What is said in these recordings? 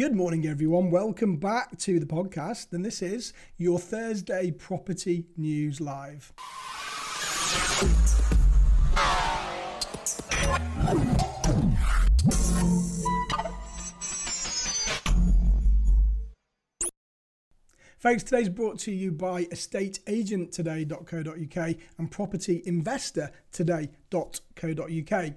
Good morning, everyone. Welcome back to the podcast. And this is your Thursday Property News Live. Folks, today's brought to you by estateagenttoday.co.uk and propertyinvestortoday.co.uk.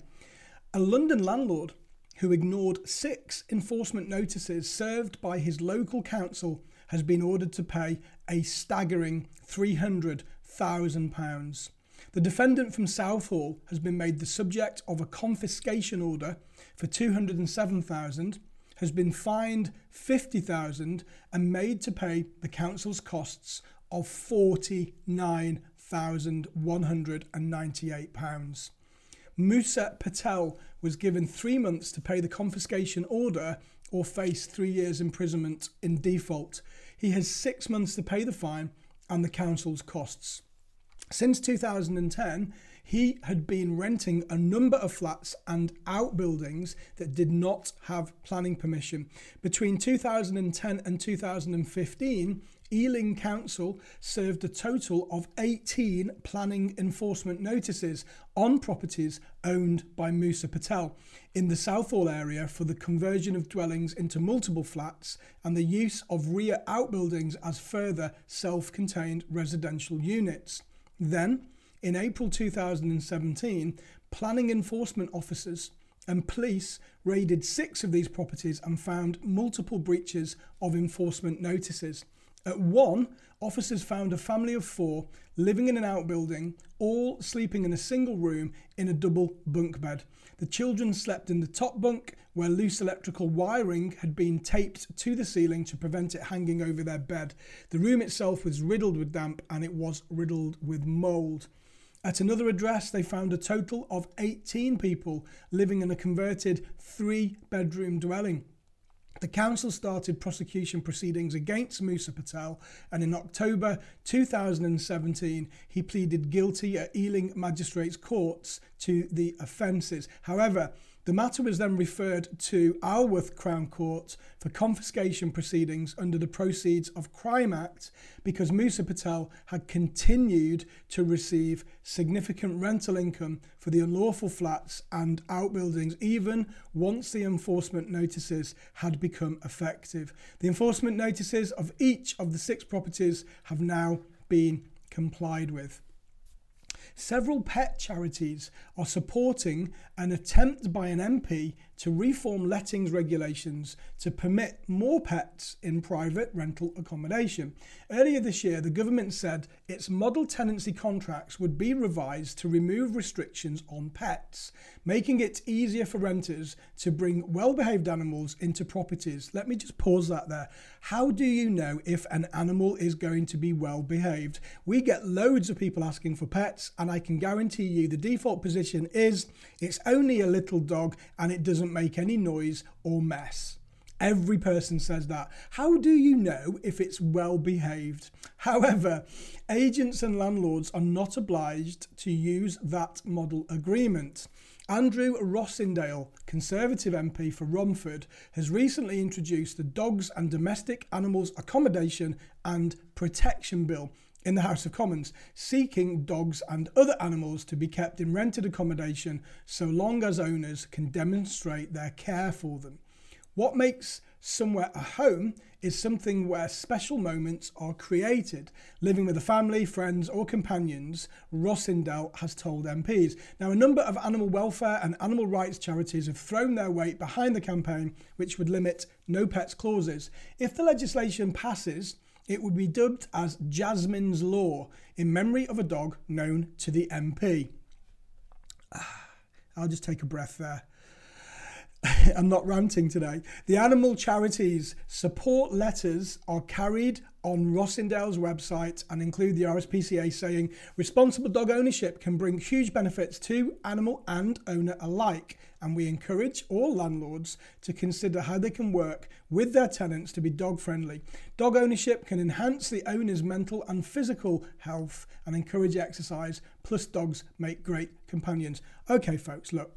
A London landlord who ignored six enforcement notices served by his local council has been ordered to pay a staggering £300,000. The defendant from Southall has been made the subject of a confiscation order for £207,000, has been fined £50,000, and made to pay the council's costs of 49,198 pounds. Musa Patel was given 3 months to pay the confiscation order or face 3 years imprisonment in default. He has 6 months to pay the fine and the council's costs. Since 2010, he had been renting a number of flats and outbuildings that did not have planning permission. Between 2010 and 2015, Ealing Council served a total of 18 planning enforcement notices on properties owned by Musa Patel in the Southall area for the conversion of dwellings into multiple flats and the use of rear outbuildings as further self contained residential units. Then, in April 2017, planning enforcement officers and police raided six of these properties and found multiple breaches of enforcement notices. At one, officers found a family of four living in an outbuilding, all sleeping in a single room in a double bunk bed. The children slept in the top bunk, where loose electrical wiring had been taped to the ceiling to prevent it hanging over their bed. The room itself was riddled with damp and it was riddled with mould. At another address, they found a total of 18 people living in a converted three bedroom dwelling. The council started prosecution proceedings against Musa Patel, and in October 2017, he pleaded guilty at Ealing Magistrates Courts to the offences. However, the matter was then referred to Isleworth Crown Court for confiscation proceedings under the Proceeds of Crime Act because Musa Patel had continued to receive significant rental income for the unlawful flats and outbuildings even once the enforcement notices had become effective. The enforcement notices of each of the six properties have now been complied with. Several pet charities are supporting an attempt by an MP to reform lettings regulations to permit more pets in private rental accommodation. Earlier this year, the government said its model tenancy contracts would be revised to remove restrictions on pets, making it easier for renters to bring well behaved animals into properties. Let me just pause that there. How do you know if an animal is going to be well behaved? We get loads of people asking for pets, and I can guarantee you the default position is it's only a little dog and it doesn't make any noise or mess. Every person says that. How do you know if it's well behaved? However, agents and landlords are not obliged to use that model agreement. Andrew Rosindell, Conservative MP for Romford, has recently introduced the Dogs and Domestic Animals Accommodation and Protection Bill, in the House of Commons, seeking dogs and other animals to be kept in rented accommodation so long as owners can demonstrate their care for them. What makes somewhere a home is something where special moments are created. Living with a family, friends, or companions, Rosindell has told MPs. Now, a number of animal welfare and animal rights charities have thrown their weight behind the campaign, which would limit no pets clauses. If the legislation passes, it would be dubbed as Jasmine's Law in memory of a dog known to the MP. Ah, I'll just take a breath there. I'm not ranting today. The animal charities support letters are carried on Rosindell's website and include the RSPCA saying responsible dog ownership can bring huge benefits to animal and owner alike. And we encourage all landlords to consider how they can work with their tenants to be dog friendly. Dog ownership can enhance the owner's mental and physical health and encourage exercise, plus, dogs make great companions. Okay, folks, look.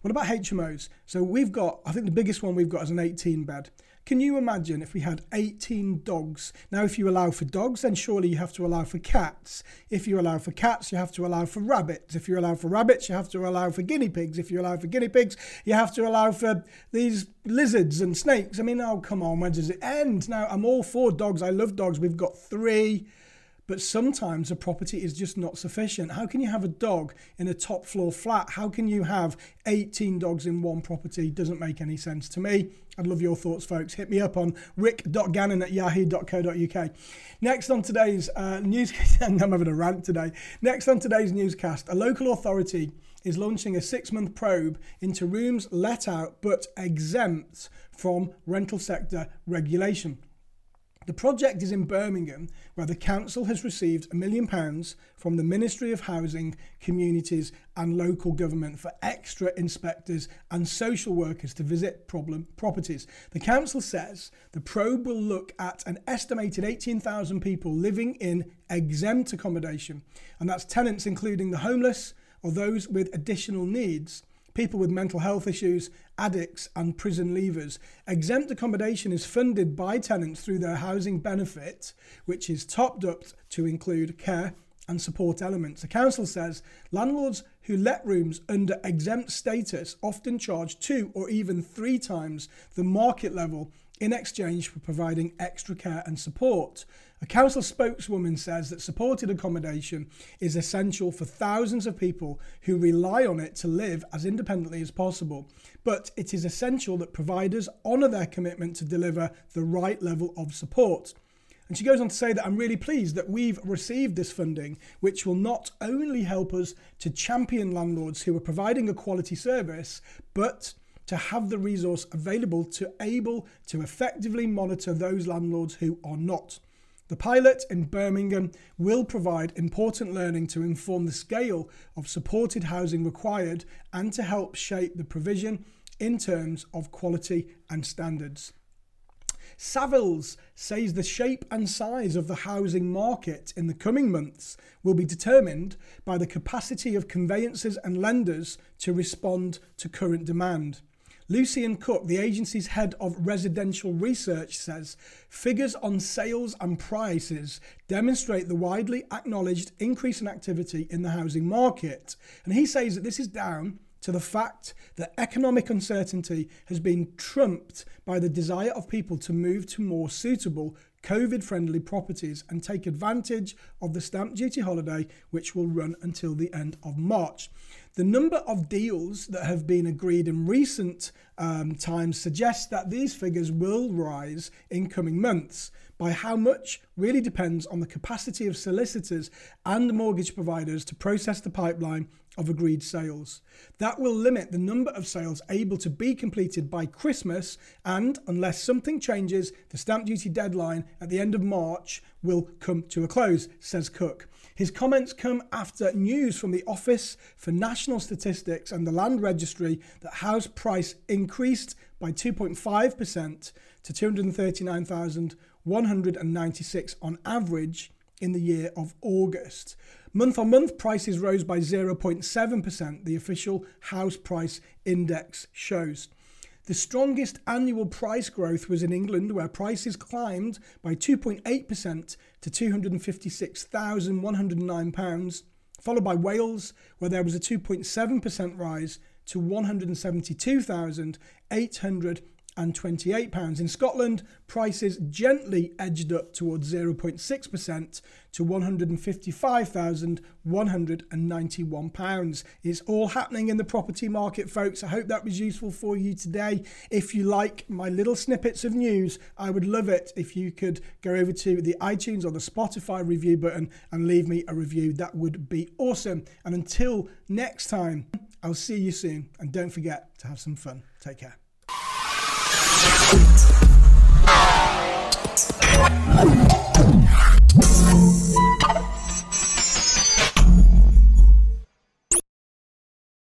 What about HMOs? So we've got, I think the biggest one we've got is an 18 bed. Can you imagine if we had 18 dogs? Now, if you allow for dogs, then surely you have to allow for cats. If you allow for cats, you have to allow for rabbits. If you allow for rabbits, you have to allow for guinea pigs. If you allow for guinea pigs, you have to allow for these lizards and snakes. I mean, oh, come on, when does it end? Now, I'm all for dogs. I love dogs. We've got three. But sometimes a property is just not sufficient. How can you have a dog in a top floor flat? How can you have 18 dogs in one property? Doesn't make any sense to me. I'd love your thoughts, folks. Hit me up on rick.gannon at yahoo.co.uk. Next on today's uh, news, I'm having a rant today. Next on today's newscast, a local authority is launching a six month probe into rooms let out but exempt from rental sector regulation. The project is in Birmingham, where the council has received a million pounds from the Ministry of Housing, Communities and Local Government for extra inspectors and social workers to visit problem properties. The council says the probe will look at an estimated 18,000 people living in exempt accommodation, and that's tenants including the homeless or those with additional needs people with mental health issues, addicts, and prison leavers. Exempt accommodation is funded by tenants through their housing benefit, which is topped up to include care and support elements. The council says landlords who let rooms under exempt status often charge two or even three times the market level in exchange for providing extra care and support. A council spokeswoman says that supported accommodation is essential for thousands of people who rely on it to live as independently as possible, but it is essential that providers honour their commitment to deliver the right level of support. And she goes on to say that I'm really pleased that we've received this funding, which will not only help us to champion landlords who are providing a quality service, but to have the resource available to able to effectively monitor those landlords who are not. The pilot in Birmingham will provide important learning to inform the scale of supported housing required and to help shape the provision in terms of quality and standards. Savills says the shape and size of the housing market in the coming months will be determined by the capacity of conveyancers and lenders to respond to current demand. Lucian Cook, the agency's head of residential research, says figures on sales and prices demonstrate the widely acknowledged increase in activity in the housing market. And he says that this is down to the fact that economic uncertainty has been trumped by the desire of people to move to more suitable COVID friendly properties and take advantage of the stamp duty holiday, which will run until the end of March. The number of deals that have been agreed in recent um, times suggests that these figures will rise in coming months. By how much really depends on the capacity of solicitors and mortgage providers to process the pipeline of agreed sales. That will limit the number of sales able to be completed by Christmas, and unless something changes, the stamp duty deadline at the end of March will come to a close, says Cook. His comments come after news from the Office for National Statistics and the Land Registry that house price increased by 2.5% to 239,196 on average in the year of August. Month on month, prices rose by 0.7%, the official house price index shows. The strongest annual price growth was in England, where prices climbed by 2.8% to £256,109, followed by Wales, where there was a 2.7% rise to £172,800 and 28 pounds. In Scotland, prices gently edged up towards 0.6% to 155,191 pounds. It's all happening in the property market, folks. I hope that was useful for you today. If you like my little snippets of news, I would love it if you could go over to the iTunes or the Spotify review button and leave me a review. That would be awesome. And until next time, I'll see you soon. And don't forget to have some fun. Take care.